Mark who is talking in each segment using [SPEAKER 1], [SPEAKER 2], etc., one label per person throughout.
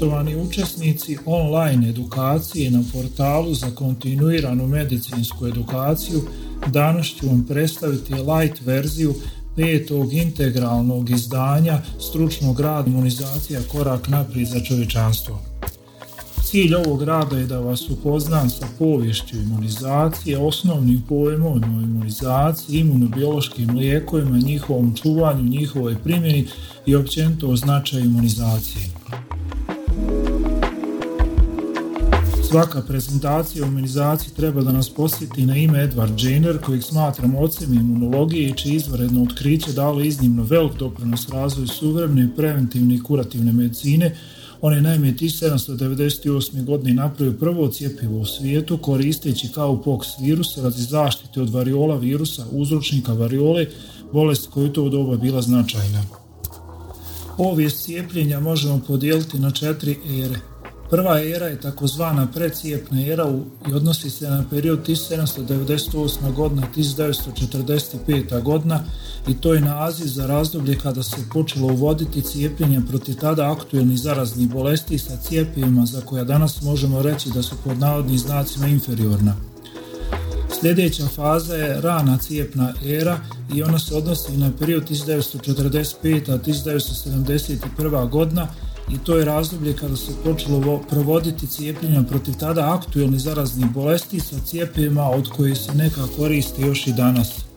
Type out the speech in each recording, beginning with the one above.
[SPEAKER 1] Poštovani učesnici online edukacije na portalu za kontinuiranu medicinsku edukaciju, danas ću vam predstaviti light verziju petog integralnog izdanja stručnog rada imunizacija korak naprijed za čovječanstvo. Cilj ovog rada je da vas upoznam sa povješću imunizacije, osnovnim pojmom o imunizaciji, imunobiološkim lijekovima, njihovom čuvanju, njihovoj primjeni i općenito o značaju imunizacije. Svaka prezentacija o imunizaciji treba da nas posjeti na ime Edward Jenner, kojeg smatramo ocem imunologije i čije izvaredno otkriće dalo iznimno velik doprinos razvoju suvremene, preventivne i kurativne medicine, on je naime 1798. godine napravio prvo cijepivo u svijetu koristeći kao pox virus radi zaštite od variola virusa, uzročnika variole, bolest koju to doba bila značajna. Povijest cijepljenja možemo podijeliti na četiri ere. Prva era je takozvana precijepna era i odnosi se na period 1798. godina 1945. godina i to je naziv za razdoblje kada se počelo uvoditi cijepljenje protiv tada aktuelnih zaraznih bolesti sa cijepivima za koja danas možemo reći da su pod navodnim znacima inferiorna. Sljedeća faza je rana cijepna era i ona se odnosi na period 1945. 1971. godina i to je razdoblje kada se počelo provoditi cijepljenja protiv tada aktualnih zaraznih bolesti sa cijepima od kojih se neka koriste još i danas.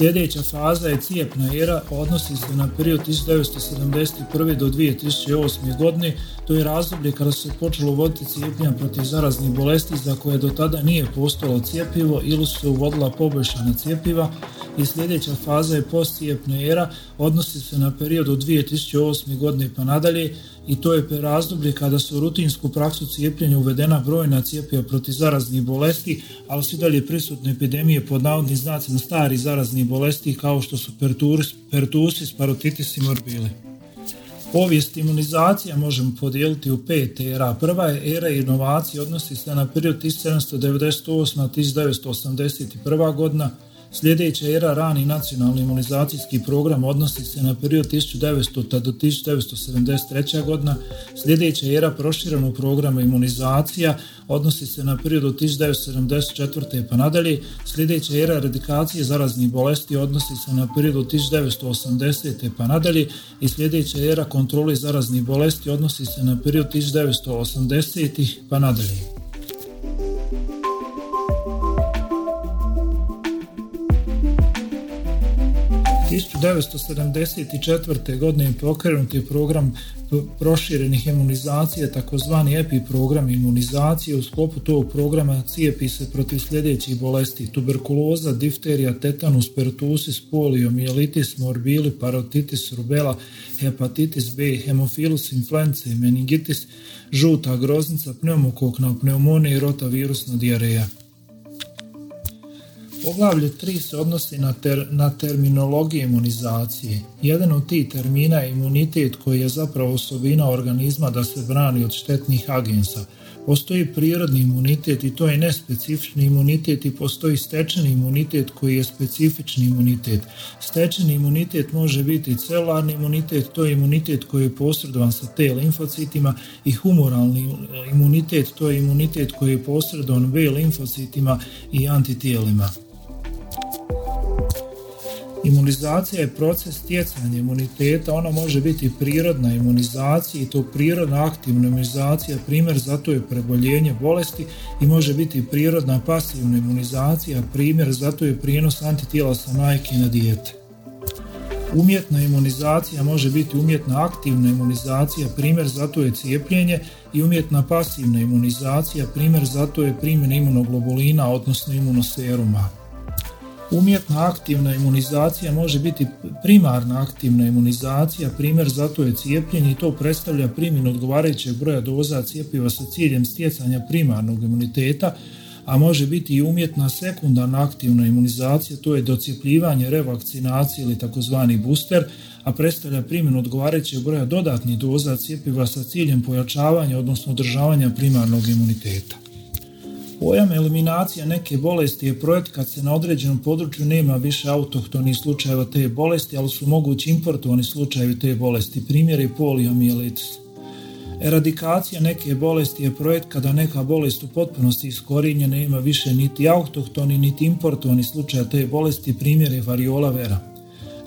[SPEAKER 1] Sljedeća faza je cijepna era, odnosi se na period 1971. do 2008. godine, to je razdoblje kada se počelo voditi cijepljenja protiv zaraznih bolesti za koje do tada nije postojalo cijepivo ili su se uvodila poboljšana cijepiva i sljedeća faza je postcijepna era, odnosi se na period od 2008. godine pa nadalje i to je razdoblje kada su u rutinsku praksu cijepljenja uvedena brojna cijepiva protiv zaraznih bolesti, ali su dalje prisutne epidemije pod navodnim znacima stari zaraznih bolesti kao što su pertusis, parotitis i morbili. Povijest imunizacija možemo podijeliti u pet era. Prva je era inovacije, odnosi se na period 1798-1981. godina, Sljedeća era rani nacionalni imunizacijski program odnosi se na period 1900. do 1973. godina. Sljedeća era proširenog programa imunizacija odnosi se na period od 1974. pa nadalje. Sljedeća era eradikacije zaraznih bolesti odnosi se na period od 1980. pa nadalje i sljedeća era kontrole zaraznih bolesti odnosi se na period 1980. pa nadalje. 1974. godine pokrenut je program proširenih imunizacija, takozvani EPI program imunizacije. U sklopu tog programa cijepi se protiv sljedećih bolesti tuberkuloza, difterija, tetanus, pertusis, poliomijelitis, morbili, parotitis, rubela, hepatitis B, hemofilus influence, meningitis, žuta groznica, pneumokokna pneumonija i rotavirusna dijareja. Poglavlje 3 se odnosi na, ter, na terminologiju imunizacije. Jedan od tih termina je imunitet koji je zapravo osobina organizma da se brani od štetnih agensa. Postoji prirodni imunitet i to je nespecifični imunitet i postoji stečeni imunitet koji je specifični imunitet. Stečeni imunitet može biti celularni imunitet, to je imunitet koji je posredovan sa T limfocitima i humoralni imunitet, to je imunitet koji je posredovan B limfocitima i antitijelima. Imunizacija je proces stjecanja imuniteta, ona može biti prirodna imunizacija i to prirodna aktivna imunizacija, primjer zato je preboljenje bolesti i može biti prirodna pasivna imunizacija, primjer zato je prijenos antitijela sa majke na dijete. Umjetna imunizacija može biti umjetna aktivna imunizacija, primjer zato je cijepljenje i umjetna pasivna imunizacija, primjer zato je primjena imunoglobulina, odnosno imunoseruma. Umjetna aktivna imunizacija može biti primarna aktivna imunizacija, primjer zato je cijepljenje i to predstavlja primjenu odgovarajućeg broja doza cijepiva sa ciljem stjecanja primarnog imuniteta, a može biti i umjetna sekundarna aktivna imunizacija, to je docjepljivanje, revakcinacija ili takozvani booster, a predstavlja primjenu odgovarajućeg broja dodatnih doza cijepiva sa ciljem pojačavanja, odnosno održavanja primarnog imuniteta. Pojam eliminacija neke bolesti je projekt kad se na određenom području nema više autohtonih slučajeva te bolesti, ali su mogući importovani slučajevi te bolesti, primjeri poliomijelitis. Eradikacija neke bolesti je projekt kada neka bolest u potpunosti iskorijenjena ima više niti autohtoni niti importovani slučaj te bolesti, primjer je variola vera.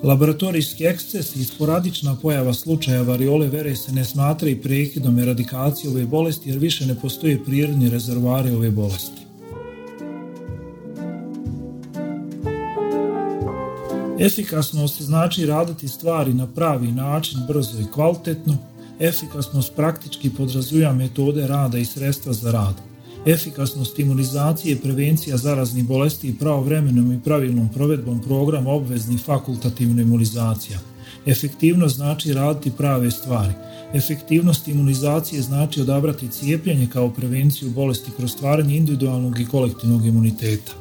[SPEAKER 1] Laboratorijski eksces i sporadična pojava slučaja variole vere se ne smatra i prekidom eradikacije ove bolesti jer više ne postoje prirodni rezervari ove bolesti. Efikasnost znači raditi stvari na pravi način, brzo i kvalitetno. Efikasnost praktički podrazumijeva metode rada i sredstva za rad. Efikasnost imunizacije prevencija zaraznih bolesti i pravovremenom i pravilnom provedbom programa obveznih fakultativna imunizacija. Efektivnost znači raditi prave stvari. Efektivnost imunizacije znači odabrati cijepljenje kao prevenciju bolesti kroz stvaranje individualnog i kolektivnog imuniteta.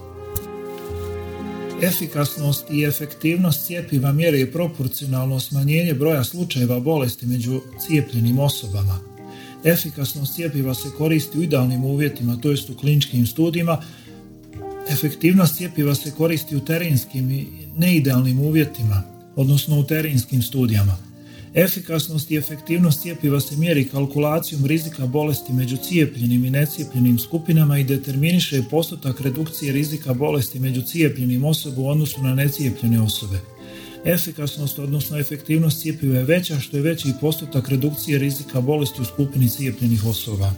[SPEAKER 1] Efikasnost i efektivnost cijepiva mjere proporcionalno smanjenje broja slučajeva bolesti među cijepljenim osobama. Efikasnost cijepiva se koristi u idealnim uvjetima, to jest u kliničkim studijima. Efektivnost cijepiva se koristi u terenskim i neidealnim uvjetima, odnosno u terenskim studijama. Efikasnost i efektivnost cijepiva se mjeri kalkulacijom rizika bolesti među cijepljenim i necijepljenim skupinama i determiniše postotak redukcije rizika bolesti među cijepljenim osobom u odnosu na necijepljene osobe. Efikasnost, odnosno efektivnost cijepiva je veća što je veći postotak redukcije rizika bolesti u skupini cijepljenih osoba.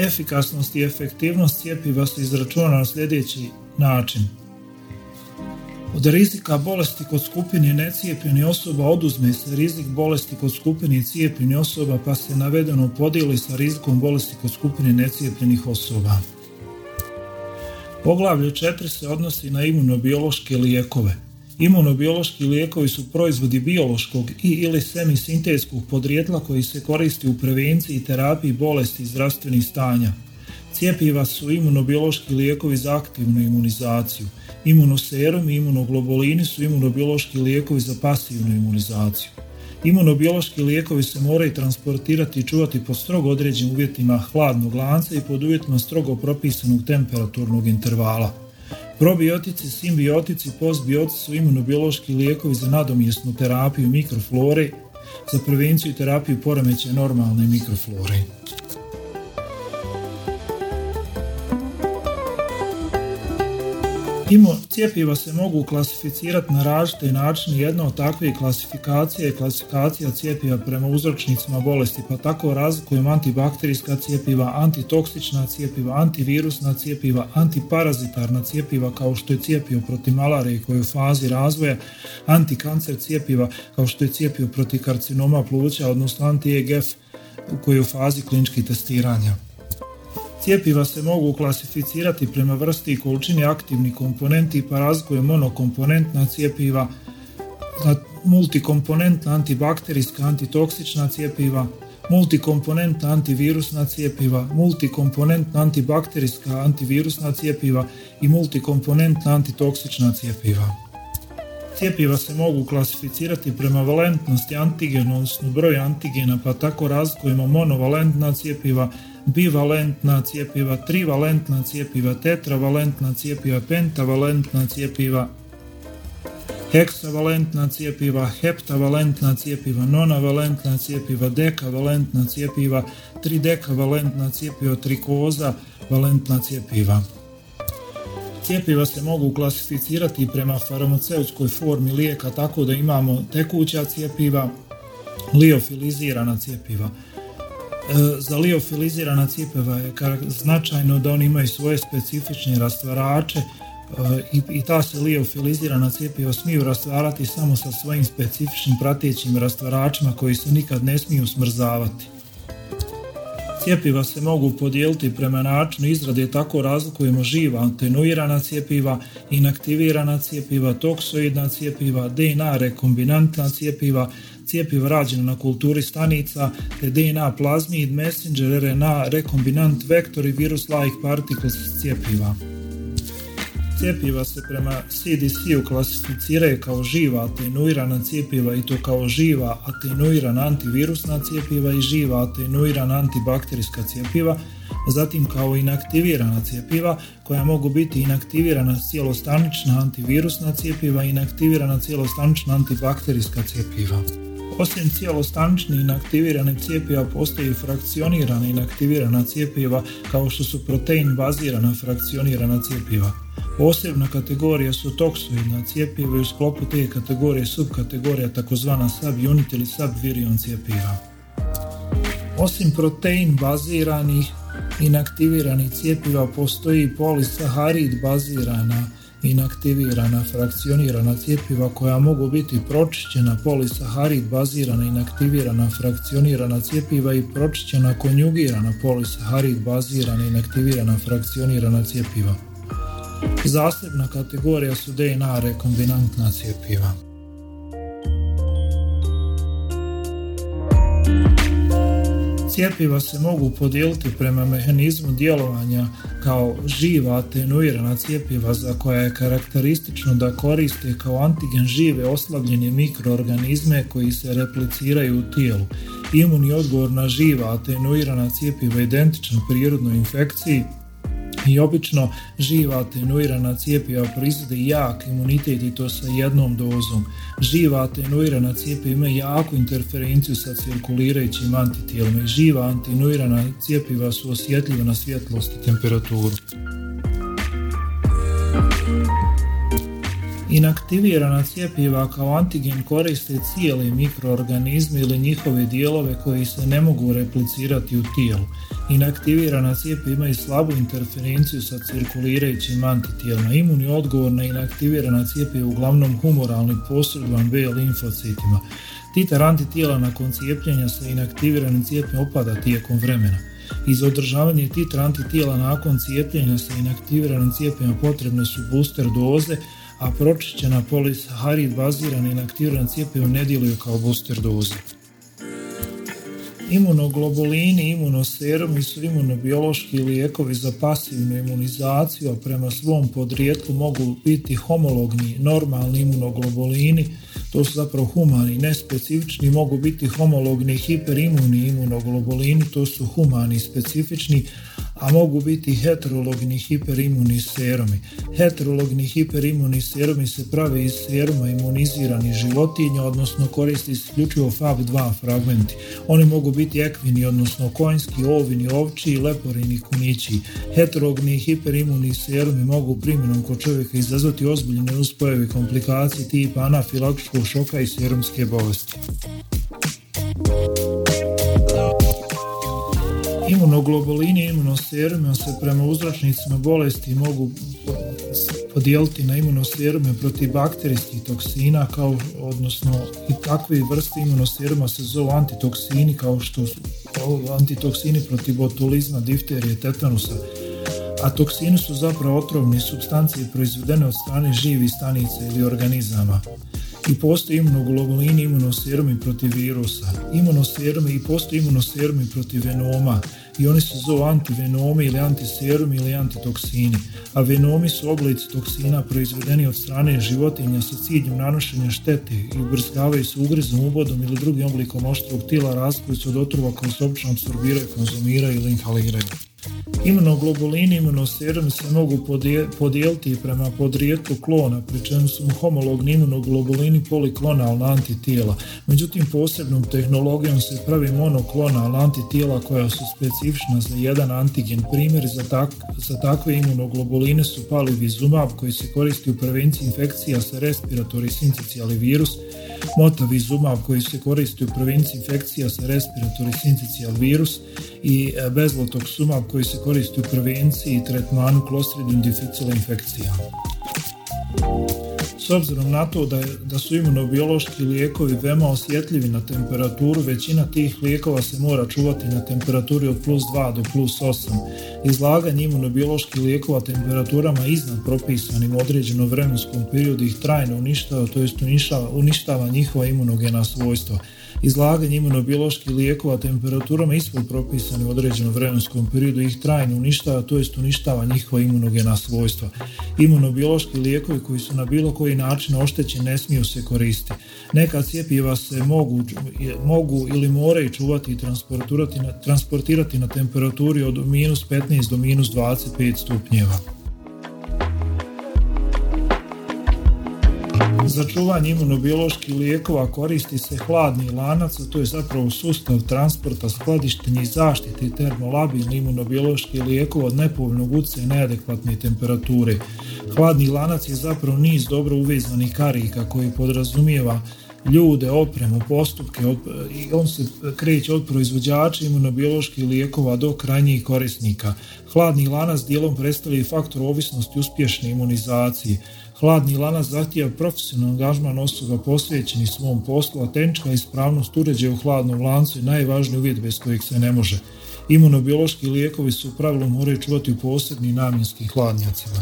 [SPEAKER 1] Efikasnost i efektivnost cijepiva se izračuna na sljedeći način. Od rizika bolesti kod skupine necijepljenih osoba oduzme se rizik bolesti kod skupine cijepljenih osoba pa se navedeno podijeli sa rizikom bolesti kod skupine necijepljenih osoba. Poglavlje 4 se odnosi na imunobiološke lijekove. Imunobiološki lijekovi su proizvodi biološkog i ili semisintetskog podrijetla koji se koristi u prevenciji i terapiji bolesti i zdravstvenih stanja. Cijepiva su imunobiološki lijekovi za aktivnu imunizaciju. Imunoserum i imunoglobulini su imunobiološki lijekovi za pasivnu imunizaciju. Imunobiološki lijekovi se moraju transportirati i čuvati po strogo određenim uvjetima hladnog lanca i pod uvjetima strogo propisanog temperaturnog intervala. Probiotici, simbiotici, postbiotici su imunobiološki lijekovi za nadomjesnu terapiju mikroflore, za prevenciju i terapiju poremećaja normalne mikroflore. Imo, cijepiva se mogu klasificirati na različite načine. Jedna od takvih klasifikacija je klasifikacija cijepiva prema uzročnicima bolesti, pa tako razlikujemo antibakterijska cijepiva, antitoksična cijepiva, antivirusna cijepiva, antiparazitarna cijepiva kao što je cijepivo protiv malarije koji je u fazi razvoja, antikancer cijepiva kao što je cijepivo protiv karcinoma pluća, odnosno anti-EGF koji je u fazi kliničkih testiranja. Cijepiva se mogu klasificirati prema vrsti i količini aktivnih komponenti pa razlikuje monokomponentna cijepiva, multikomponentna antibakterijska antitoksična cijepiva, multikomponentna antivirusna cijepiva, multikomponentna antibakterijska antivirusna cijepiva i multikomponentna antitoksična cijepiva. Cijepiva se mogu klasificirati prema valentnosti antigena, odnosno broj antigena, pa tako razlikujemo monovalentna cijepiva, bivalentna cijepiva, trivalentna cijepiva, tetravalentna cijepiva, pentavalentna cijepiva, heksavalentna cijepiva, heptavalentna cijepiva, nonavalentna cijepiva, dekavalentna cijepiva, tridekavalentna cijepiva, trikoza, valentna cijepiva. Cijepiva se mogu klasificirati prema farmaceutskoj formi lijeka tako da imamo tekuća cijepiva, liofilizirana cijepiva. E, za liofilizirana cijepiva je značajno da oni imaju svoje specifične rastvarače e, i, i ta se liofilizirana cijepiva smiju rastvarati samo sa svojim specifičnim pratećim rastvaračima koji se nikad ne smiju smrzavati. Cijepiva se mogu podijeliti prema načinu izrade, tako razlikujemo živa atenuirana cijepiva, inaktivirana cijepiva, toksoidna cijepiva, DNA rekombinantna cijepiva, cijepiva rađena na kulturi stanica, te DNA plazmid, messenger, RNA, rekombinant, vektor i virus-like particles cijepiva. Cijepiva se prema CDC-u klasificiraju kao živa atenuirana cijepiva i to kao živa atenuirana antivirusna cijepiva i živa atenuirana antibakterijska cijepiva, zatim kao inaktivirana cijepiva koja mogu biti inaktivirana cijelostanična antivirusna cijepiva i inaktivirana cijelostanična antibakterijska cijepiva. Osim cijelostanični inaktivirane cijepiva postoji frakcionirana inaktivirana cijepiva kao što su protein bazirana frakcionirana cijepiva. Posebna kategorija su toksoidna cijepiva i u sklopu te kategorije subkategorija takozvana subunit ili subvirion cijepiva. Osim protein baziranih inaktiviranih cijepiva postoji polisaharid bazirana inaktivirana frakcionirana cijepiva koja mogu biti pročišćena polisaharid bazirana inaktivirana frakcionirana cijepiva i pročišćena konjugirana polisaharid bazirana inaktivirana frakcionirana cijepiva. Zasebna kategorija su DNA rekombinantna cijepiva. Cijepiva se mogu podijeliti prema mehanizmu djelovanja kao živa atenuirana cijepiva za koja je karakteristično da koriste kao antigen žive oslabljene mikroorganizme koji se repliciraju u tijelu. Imunni odgovor na živa atenuirana cijepiva identičan prirodnoj infekciji i obično živa atenuirana cijepiva proizvode jak imunitet i to sa jednom dozom. Živa atenuirana cijepiva ima jaku interferenciju sa cirkulirajućim antitijelima i živa atenuirana cijepiva su osjetljiva na svjetlost i temperaturu. Inaktivirana cijepiva kao antigen koriste cijeli mikroorganizmi ili njihove dijelove koji se ne mogu replicirati u tijelu. Inaktivirana cijepiva imaju slabu interferenciju sa cirkulirajućim antitijelima. Imunni odgovor na inaktivirana cijepiva uglavnom humoralni posredovan B limfocitima. Titar antitijela nakon cijepljenja sa inaktiviranim cijepivom opada tijekom vremena. Iz održavanja titra antitijela nakon cijepljenja sa inaktiviranim cijepima potrebne su booster doze, a pročišćena polisaharid bazirana i inaktivirana cijepivo ne djeluju kao booster doze. Imunoglobulini imunoserumi su imunobiološki lijekovi za pasivnu imunizaciju, a prema svom podrijetlu mogu biti homologni, normalni imunoglobulini, to su zapravo humani, nespecifični, mogu biti homologni hiperimuni imunoglobulini, to su humani specifični, a mogu biti heterologni hiperimuni seromi. Heterologni hiperimuni seromi se prave iz seruma imuniziranih životinja, odnosno koristi isključivo FAB2 fragmenti. Oni mogu biti ekvini, odnosno konjski, ovini, ovči, leporini, kunići. Heterologni hiperimuni serumi mogu primjenom kod čovjeka izazvati ozbiljne uspojeve komplikacije tipa anafilaktičkog šoka i serumske bolesti. Imunoglobulini i se prema uzročnicima bolesti mogu podijeliti na imunoserume protiv bakterijskih toksina, kao, odnosno i takve vrste imunoseruma se zovu antitoksini kao što su antitoksini protiv botulizma, difterije, tetanusa, a toksini su zapravo otrovne substancije proizvedene od strane živih stanica ili organizama i postoji imunoglobulini, imunoserumi protiv virusa, imunoserumi i postoji imunoserumi protiv venoma. I oni se zovu antivenomi ili antiserumi ili antitoksini, a venomi su oblici toksina proizvedeni od strane životinja sa ciljem nanošenja štete i ubrzgavaju se ugrizom, ubodom ili drugim oblikom oštrog tila razkoju se od otrova koji se obično absorbiraju, konzumiraju ili inhaliraju. Imunoglobulini i imunoserumi se mogu podijeliti prema podrijetlu klona, pri čemu su homologni imunoglobulini poliklonalna antitijela. Međutim, posebnom tehnologijom se pravi monoklonalna antitijela koja su specifična za jedan antigen. Primjer za, tak, za takve imunoglobuline su palivizumab koji se koristi u prevenciji infekcija sa respiratori sincicijali virus, motavizumab koji se koristi u prevenciji infekcija sa respiratori sincicijal virus i e, bezlotoksumab koji se koristi u prevenciji i tretmanu Clostridium difficile infekcija. S obzirom na to da, da su imunobiološki lijekovi veoma osjetljivi na temperaturu, većina tih lijekova se mora čuvati na temperaturi od plus 2 do plus 8. Izlaganje imunobioloških lijekova temperaturama iznad propisanim određenom vremenskom periodu ih trajno uništava, to jest uništava njihova imunogena svojstva. Izlaganje imunobioloških lijekova temperaturama ispod propisane u određenom vremenskom periodu ih trajno uništava, to jest uništava njihova imunogena svojstva. Imunobiološki lijekovi koji su na bilo koji način oštećeni ne smiju se koristiti. Neka cijepiva se mogu, mogu ili moraju čuvati i transportirati na, transportirati na temperaturi od minus 15 do minus 25 stupnjeva. Za čuvanje imunobioloških lijekova koristi se hladni lanac, a to je zapravo sustav transporta, skladištenja i zaštite termolabilni imunobioloških lijekova od nepovoljnog utjecaja neadekvatne temperature. Hladni lanac je zapravo niz dobro uvezanih karika koji podrazumijeva ljude, opremu, postupke i on se kreće od proizvođača imunobioloških lijekova do krajnjih korisnika. Hladni lanac dijelom predstavlja i faktor ovisnosti uspješne imunizacije. Hladni lanac zahtijeva profesionalni angažman osoba posvećeni svom poslu, a tenčka ispravnost uređaja u hladnom lancu je najvažniji uvjet bez kojeg se ne može. Imunobiološki lijekovi su u pravilu moraju čuvati u posebnim namjenskim hladnjacima.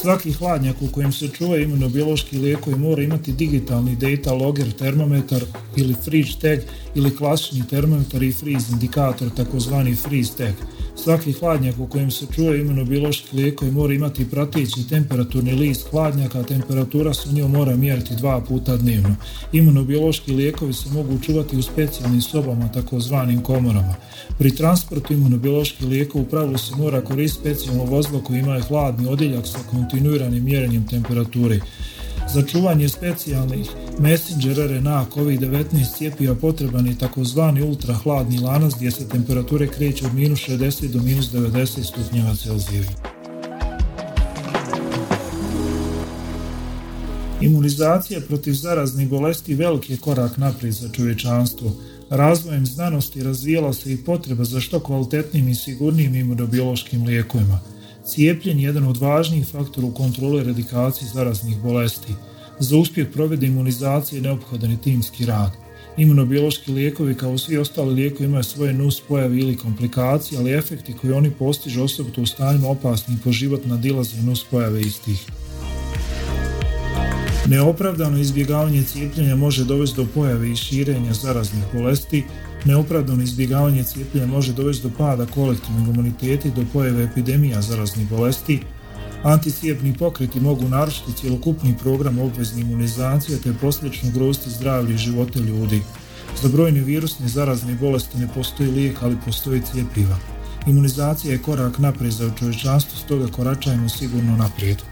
[SPEAKER 1] Svaki hladnjak u kojem se čuva imunobiološki lijekovi mora imati digitalni data logger termometar ili fridge tag ili klasični termometar i freeze indikator, takozvani freeze tag. Svaki hladnjak u kojem se čuje imunobiološki lijekovi mora imati prateći temperaturni list hladnjaka, a temperatura se u njoj mora mjeriti dva puta dnevno. Imunobiološki lijekovi se mogu čuvati u specijalnim sobama, takozvanim komorama. Pri transportu imunobioloških lijekova u pravilu se mora koristiti specijalno vozilo koje ima hladni odjeljak sa kontinuiranim mjerenjem temperature. Za čuvanje specijalnih messenger RNA COVID-19 cijepiva potreban je takozvani ultrahladni lanac gdje se temperature kreću od minus 60 do minus 90 stupnjeva Celzija. Imunizacija protiv zaraznih bolesti veliki je korak naprijed za čovječanstvo. Razvojem znanosti razvijala se i potreba za što kvalitetnim i sigurnijim imunobiološkim lijekovima – Cijepljenje je jedan od važnijih faktora u kontroli i eradikaciji zaraznih bolesti. Za uspjeh provede imunizacije je neophodan i timski rad. Imunobiološki lijekovi kao svi ostali lijekovi imaju svoje nus pojave ili komplikacije, ali efekti koji oni postižu osobito u stanjima opasnih po život nadilaze nus pojave istih. Neopravdano izbjegavanje cijepljenja može dovesti do pojave i širenja zaraznih bolesti, Neopravdano izbjegavanje cijepljenja može dovesti do pada kolektivnog imuniteta i do pojave epidemija zaraznih bolesti. Anticijepni pokreti mogu narušiti cjelokupni program obvezne imunizacije te posljedično ugroziti zdravlje i živote ljudi. Za brojne virusne zarazne bolesti ne postoji lijek, ali postoji cijepiva. Imunizacija je korak naprijed za čovječanstvo, stoga koračajmo sigurno naprijed.